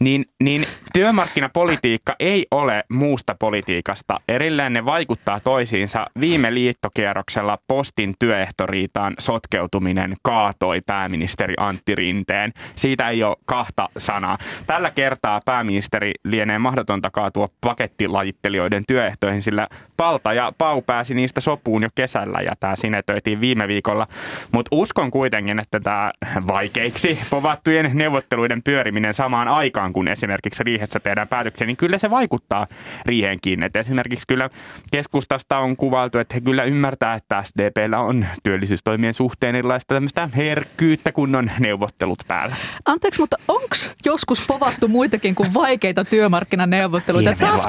Niin, niin työmarkkinapolitiikka ei ole muusta politiikasta. Erilleen ne vaikuttaa toisiinsa. Viime liittokierroksella postin työehtoriitaan sotkeutuminen kaatoi pääministeri Antti Rinteen. Siitä ei ole kahta sanaa. Tällä kertaa pääministeri lienee mahdotonta kaatua pakettilajittelijoiden työehtoihin, sillä Palta ja Pau pääsi niistä sopuun jo kesällä ja tämä sinetöitiin viime viikolla. Mutta uskon kuitenkin, että tämä vaikeiksi povattujen neuvotteluiden pyöriminen samaan aikaan, kun esimerkiksi riihessä tehdään päätöksiä, niin kyllä se vaikuttaa riihenkin. Et esimerkiksi kyllä keskustasta on kuvailtu, että he kyllä ymmärtää, että SDPllä on työllisyystoimien suhteen erilaista tämmöistä herkkyyttä, kun on neuvottelut päällä. Anteeksi, mutta onko joskus povattu muitakin kuin vaikeita työmarkkinaneuvotteluita? Tulossa.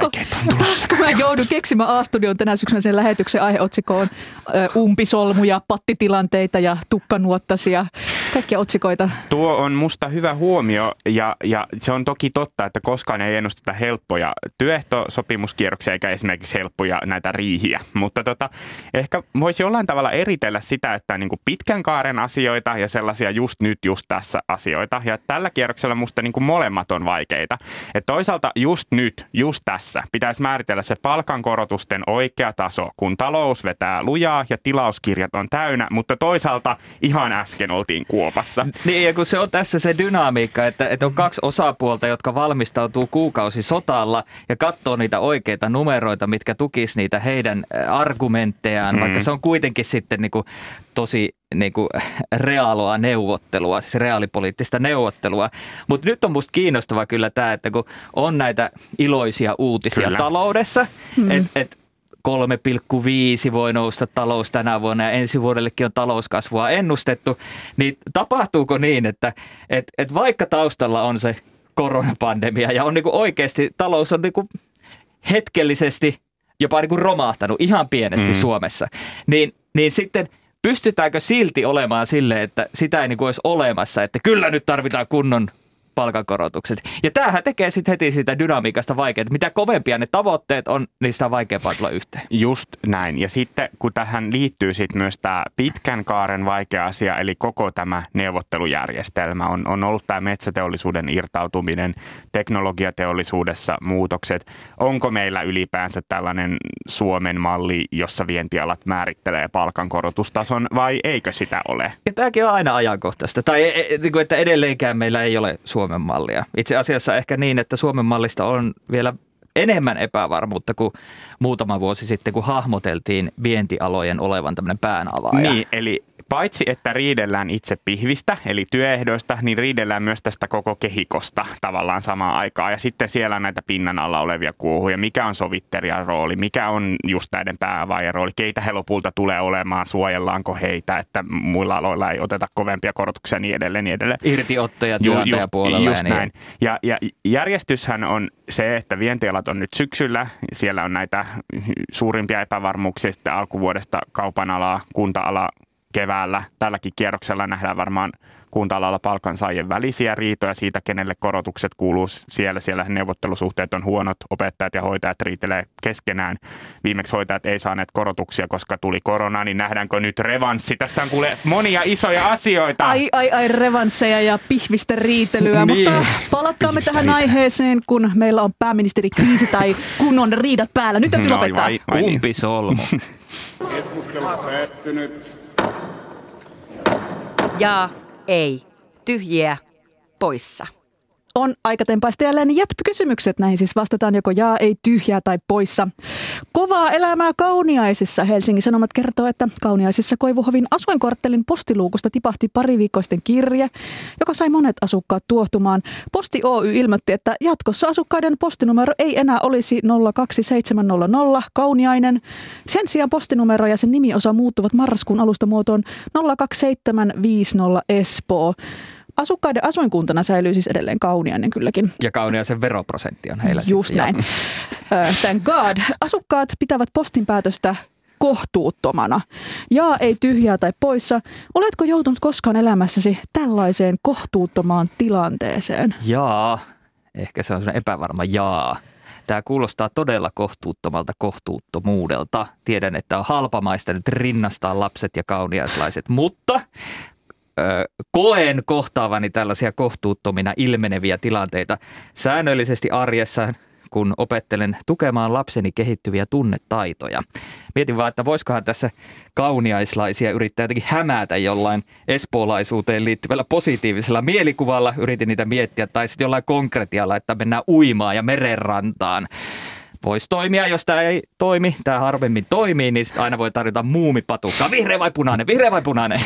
taasko mä joudun keksimään A-studion tänä syksynä sen lähetyksen aiheotsikkoon ö, umpisolmuja, pattitilanteita ja tukkanuottasia, kaikkia otsikoita. Tuo on musta hyvä huomio ja, ja se on toki totta, että koskaan ei ennusteta helppoja työehtosopimuskierroksia eikä esimerkiksi helppoja näitä riihiä. Mutta tota, ehkä voisi jollain tavalla eritellä sitä, että niin kuin pitkän kaaren asioita ja sellaisia just nyt, just tässä asioita. Ja tällä kierroksella musta niin kuin molemmat on vaikeita. Et toisaalta just nyt, just tässä pitäisi määritellä se palkankorotusten oikea taso, kun talous vetää lujaa ja tilauskirjat on täynnä, mutta toisaalta ihan äsken oltiin kuopassa. Niin, ja kun se on tässä se dynamiikka, että, että on kaksi osapuolta, jotka valmistautuu kuukausi sotalla ja katsoo niitä oikeita numeroita, mitkä tukis niitä heidän argumenttejaan, mm. vaikka se on kuitenkin sitten niin kuin tosi niin kuin reaaloa neuvottelua, siis reaalipoliittista neuvottelua. Mutta nyt on musta kiinnostava kyllä tämä, että kun on näitä iloisia uutisia Kyllä. taloudessa, mm. että et 3,5 voi nousta talous tänä vuonna ja ensi vuodellekin on talouskasvua ennustettu, niin tapahtuuko niin, että et, et vaikka taustalla on se koronapandemia ja on niinku oikeasti, talous on niinku hetkellisesti jopa niinku romahtanut ihan pienesti mm. Suomessa, niin, niin sitten pystytäänkö silti olemaan sille, että sitä ei niinku olisi olemassa, että kyllä nyt tarvitaan kunnon palkankorotukset. Ja tämähän tekee sitten heti sitä dynamiikasta vaikeaa. Mitä kovempia ne tavoitteet on, niin sitä on vaikeampaa tulla yhteen. Just näin. Ja sitten kun tähän liittyy sitten myös tämä pitkän kaaren vaikea asia, eli koko tämä neuvottelujärjestelmä, on, on ollut tämä metsäteollisuuden irtautuminen, teknologiateollisuudessa muutokset. Onko meillä ylipäänsä tällainen Suomen malli, jossa vientialat määrittelee palkankorotustason vai eikö sitä ole? Ja tämäkin on aina ajankohtaista. Tai e- e- niin kuin, että edelleenkään meillä ei ole Suomen mallia. Itse asiassa ehkä niin, että Suomen mallista on vielä enemmän epävarmuutta kuin muutama vuosi sitten, kun hahmoteltiin vientialojen olevan tämmöinen päänavaaja. Niin, eli paitsi että riidellään itse pihvistä, eli työehdoista, niin riidellään myös tästä koko kehikosta tavallaan samaan aikaan. Ja sitten siellä on näitä pinnan alla olevia kuohuja, mikä on sovittelijan rooli, mikä on just näiden päävaajan rooli, keitä he lopulta tulee olemaan, suojellaanko heitä, että muilla aloilla ei oteta kovempia korotuksia ja niin edelleen. Niin edelleen. Irtiottoja työnantajapuolella just, ja niin. näin. Ja, ja järjestyshän on se, että vientialat on nyt syksyllä. Siellä on näitä suurimpia epävarmuuksia sitten alkuvuodesta kaupan alaa, kunta-ala keväällä. Tälläkin kierroksella nähdään varmaan kunta-alalla palkansaajien välisiä riitoja siitä, kenelle korotukset kuuluu siellä. Siellä neuvottelusuhteet on huonot, opettajat ja hoitajat riitelee keskenään. Viimeksi hoitajat ei saaneet korotuksia, koska tuli korona, niin nähdäänkö nyt revanssi? Tässä on kuule monia isoja asioita. Ai, ai, ai, revansseja ja pihvistä riitelyä, Niin. mutta palatkaamme Pihvistä tähän riitelyä. aiheeseen, kun meillä on pääministerikriisi tai kunnon riidat päällä. Nyt täytyy No, lopettaa. vai- vai niin. Umpisolmu. Keskustelu päättynyt. Ja, ei, tyhjiä, poissa. On aika tempaista jälleen jätpykysymykset. Näihin siis vastataan joko jaa, ei, tyhjää tai poissa. Kovaa elämää Kauniaisissa. Helsingin Sanomat kertoo, että Kauniaisissa Koivuhovin asuinkorttelin postiluukusta tipahti pari viikkoisten kirje, joka sai monet asukkaat tuohtumaan. Posti Oy ilmoitti, että jatkossa asukkaiden postinumero ei enää olisi 02700 Kauniainen. Sen sijaan postinumero ja sen nimiosa muuttuvat marraskuun alusta muotoon 02750 Espoo. Asukkaiden asuinkuntana säilyy siis edelleen Kauniainen kylläkin. Ja kauniaisen veroprosentti on heillä. Just näin. Thank God. Asukkaat pitävät postin päätöstä kohtuuttomana. Ja ei tyhjää tai poissa. Oletko joutunut koskaan elämässäsi tällaiseen kohtuuttomaan tilanteeseen? Jaa, ehkä se on sellainen epävarma jaa. Tämä kuulostaa todella kohtuuttomalta kohtuuttomuudelta. Tiedän, että on halpamaista nyt rinnastaa lapset ja kauniaislaiset, mutta koen kohtaavani tällaisia kohtuuttomina ilmeneviä tilanteita säännöllisesti arjessa, kun opettelen tukemaan lapseni kehittyviä tunnetaitoja. Mietin vaan, että voisikohan tässä kauniaislaisia yrittää jotenkin hämätä jollain espoolaisuuteen liittyvällä positiivisella mielikuvalla. Yritin niitä miettiä, tai sitten jollain konkretialla, että mennään uimaan ja merenrantaan. Voisi toimia, jos tämä ei toimi, tämä harvemmin toimii, niin sit aina voi tarjota muumipatukkaa. Vihreä vai punainen, vihreä vai punainen?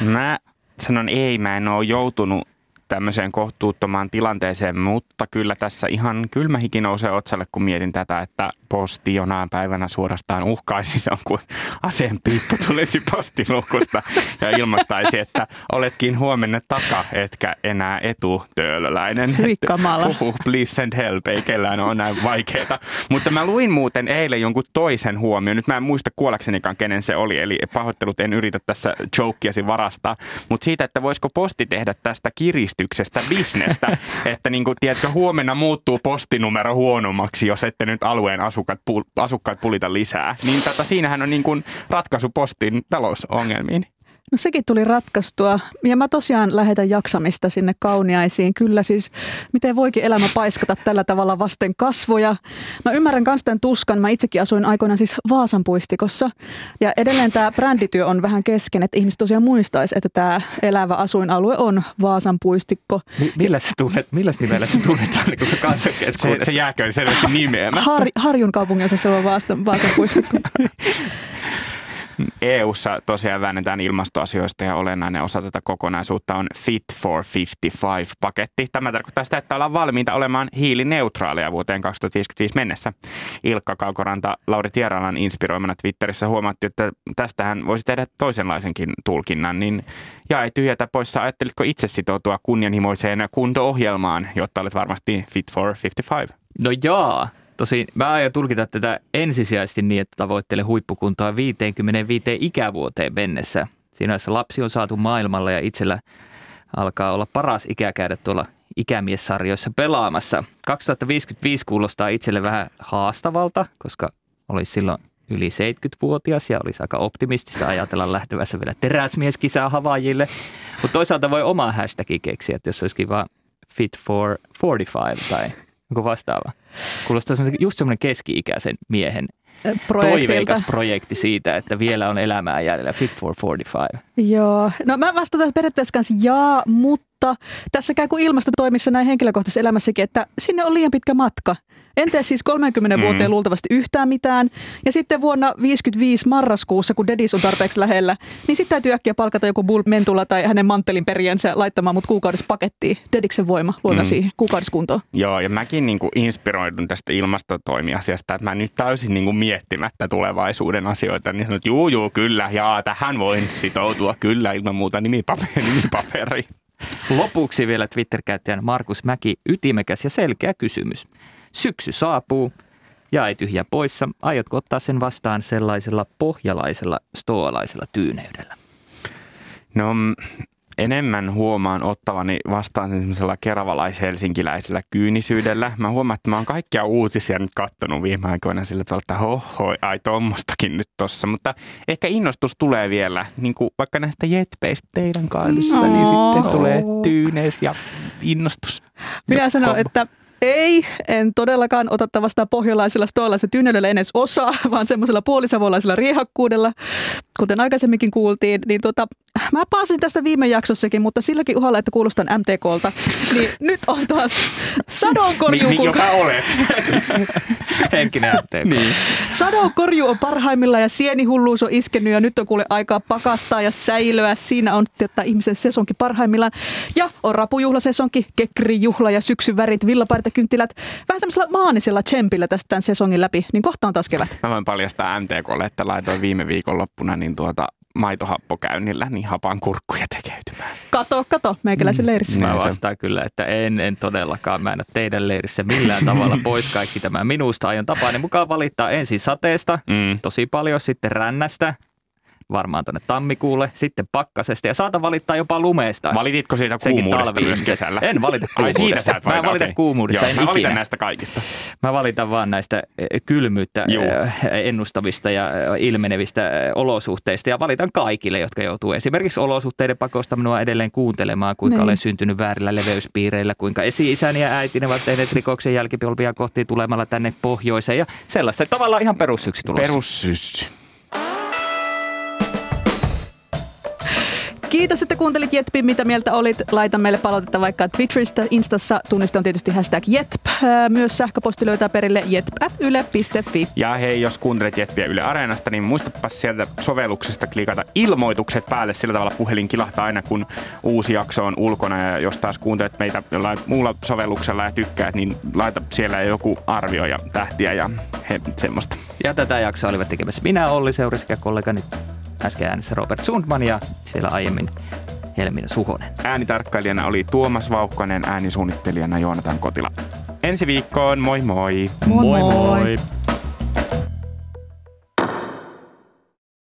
Mä sanon ei, mä en ole joutunut tämmöiseen kohtuuttomaan tilanteeseen, mutta kyllä tässä ihan kylmä hiki nousee otsalle, kun mietin tätä, että posti jonain päivänä suorastaan uhkaisi se on, kun aseen piippu tulisi postilukusta ja ilmoittaisi, että oletkin huomenna taka, etkä enää etutöölöläinen. Hyi kamala. Huhhuh, please send help, ei kellään ole näin vaikeeta. Mutta mä luin muuten eilen jonkun toisen huomioon. Nyt mä en muista kuollaksenikaan, kenen se oli, eli pahoittelut en yritä tässä jokeasi varastaa. Mutta siitä, että voisiko posti tehdä tästä kiristyksestä bisnestä, että niin kuin, tiedätkö, huomenna muuttuu postinumero huonommaksi, jos ette nyt alueen asukkaat, pul- asukkaat pulita lisää. Niin tota, siinähän on niin kuin ratkaisu postin talousongelmiin. No sekin tuli ratkaistua. Ja mä tosiaan lähetän jaksamista sinne kauniaisiin. Kyllä siis, miten voikin elämä paiskata tällä tavalla vasten kasvoja. Mä ymmärrän kans tämän tuskan. Mä itsekin asuin aikoinaan siis Vaasan puistikossa. Ja edelleen tämä brändityö on vähän kesken, että ihmiset tosiaan muistaisi, että tämä elävä asuinalue on Vaasan puistikko. Mi- millä sä tunnet, millä nimellä sä tunnetaan niin Se, se jääköön selvästi nimeämä. Har, Harjun kaupungin osassa on Vaasan, Vaasan puistikko. EUssa tosiaan väännetään ilmastoasioista ja olennainen osa tätä kokonaisuutta on Fit for 55-paketti. Tämä tarkoittaa sitä, että ollaan valmiita olemaan hiilineutraaleja vuoteen 2055 mennessä. Ilkka Kaukoranta Lauri Tieralan inspiroimana Twitterissä huomattiin, että tästähän voisi tehdä toisenlaisenkin tulkinnan. Niin ja ei tyhjätä poissa, ajattelitko itse sitoutua kunnianhimoiseen kunto-ohjelmaan, jotta olet varmasti Fit for 55? No jaa. Tosin mä aion tulkita tätä ensisijaisesti niin, että tavoittelen huippukuntoa 55 ikävuoteen mennessä. Siinä vaiheessa lapsi on saatu maailmalle ja itsellä alkaa olla paras ikä käydä tuolla ikämiessarjoissa pelaamassa. 2055 kuulostaa itselle vähän haastavalta, koska olisi silloin yli 70-vuotias ja olisi aika optimistista ajatella lähtevässä vielä teräsmieskisää Havaijille. Mutta toisaalta voi oma hashtagi keksiä, että jos olisikin vaan fit for 45 tai joku vastaava. Kuulostaa just semmoinen keski-ikäisen miehen projektilta. toiveikas projekti siitä, että vielä on elämää jäljellä. Fit for 45. Joo, no mä vastaan tässä periaatteessa kanssa jaa, mutta tässä käy kuin ilmastotoimissa näin henkilökohtaisessa elämässäkin, että sinne on liian pitkä matka. En tee siis 30 mm. vuoteen luultavasti yhtään mitään. Ja sitten vuonna 55 marraskuussa, kun Dedis on tarpeeksi lähellä, niin sitten täytyy äkkiä palkata joku Bull Mentula tai hänen manttelin periensä laittamaan mut kuukaudessa pakettiin. Dediksen voima luoda mm. siihen kuukaudessa kuntoon. Joo, ja mäkin niin kuin inspiroidun tästä ilmastotoimiasiasta, että mä nyt täysin niin kuin miettimättä tulevaisuuden asioita, niin sanon, että juu, juu, kyllä, ja tähän voin sitoutua kyllä ilman muuta nimipaperi. nimipaperi. Lopuksi vielä Twitter-käyttäjän Markus Mäki ytimekäs ja selkeä kysymys. Syksy saapuu ja ei tyhjä poissa. Aiotko ottaa sen vastaan sellaisella pohjalaisella stoalaisella tyyneydellä? No enemmän huomaan ottavani vastaan semmoisella keravalais-helsinkiläisellä kyynisyydellä. Mä huomaan, että mä oon kaikkia uutisia nyt kattonut viime aikoina sillä tavalla, että hoho, ai tommostakin nyt tossa. Mutta ehkä innostus tulee vielä, niin kuin vaikka näistä jetpeistä teidän kanssa, no. niin sitten tulee tyyneys ja innostus. Minä sanon, että ei, en todellakaan ota vastaan pohjalaisella stoalaisella tyynelöllä edes osaa, vaan semmoisella puolisavolaisella riehakkuudella, kuten aikaisemminkin kuultiin. Niin tota, mä paasin tästä viime jaksossakin, mutta silläkin uhalla, että kuulostan MTKlta, niin nyt on taas sadonkorju. niin, joka olet. Henkinen MTK. Niin. Sadonkorju on parhaimmillaan ja sienihulluus on iskenyt ja nyt on kuule aikaa pakastaa ja säilöä. Siinä on että ihmisen sesonki parhaimmillaan. Ja on rapujuhlasesonki, kekrijuhla ja syksyn värit, villapartakynttilät. Vähän semmoisella maanisella tsempillä tästä tämän sesongin läpi, niin kohta on taas kevät. Mä voin paljastaa MTKlle, että laitoin viime viikon loppuna niin tuota maitohappokäynnillä niin hapan kurkkuja tekeytymään. Kato, kato, meikäläisen mm. leirissä. Mä vastaan kyllä, että en, en todellakaan. Mä en ole teidän leirissä millään tavalla pois kaikki tämä minusta. Aion tapaani mukaan valittaa ensin sateesta, mm. tosi paljon, sitten rännästä, varmaan tuonne tammikuulle, sitten pakkasesta ja saatan valittaa jopa lumeesta. Valititko siitä kuumuudesta myös kesällä? En valita kuumuudesta. Ai, Mä en valita okay. kuumuudesta, Joo, en mä ikinä. valitan näistä kaikista. Mä valitan vaan näistä eh, kylmyyttä Juu. Eh, ennustavista ja ilmenevistä olosuhteista ja valitan kaikille, jotka joutuu esimerkiksi olosuhteiden pakosta minua edelleen kuuntelemaan, kuinka niin. olen syntynyt väärillä leveyspiireillä, kuinka esi-isäni ja äitini ovat tehneet rikoksen jälkipolvia kohti tulemalla tänne pohjoiseen ja sellaista tavallaan ihan perussyksy tulossa. Perussyksy. Kiitos, että kuuntelit Jetpi. Mitä mieltä olit? Laita meille palautetta vaikka Twitteristä, Instassa. Tunniste on tietysti hashtag Jetp. Myös sähköposti löytää perille jetp.yle.fi. Ja hei, jos kuuntelet Jetpiä Yle Areenasta, niin muistapa sieltä sovelluksesta klikata ilmoitukset päälle. Sillä tavalla puhelin kilahtaa aina, kun uusi jakso on ulkona. Ja jos taas kuuntelet meitä jollain muulla sovelluksella ja tykkäät, niin laita siellä joku arvio ja tähtiä ja he, semmoista. Ja tätä jaksoa olivat tekemässä minä, Olli Seuri sekä kollegani äsken äänessä Robert Sundman ja siellä aiemmin Helmina Suhonen. Äänitarkkailijana oli Tuomas Vaukkanen, äänisuunnittelijana Joonatan Kotila. Ensi viikkoon, moi moi! Moi moi! moi.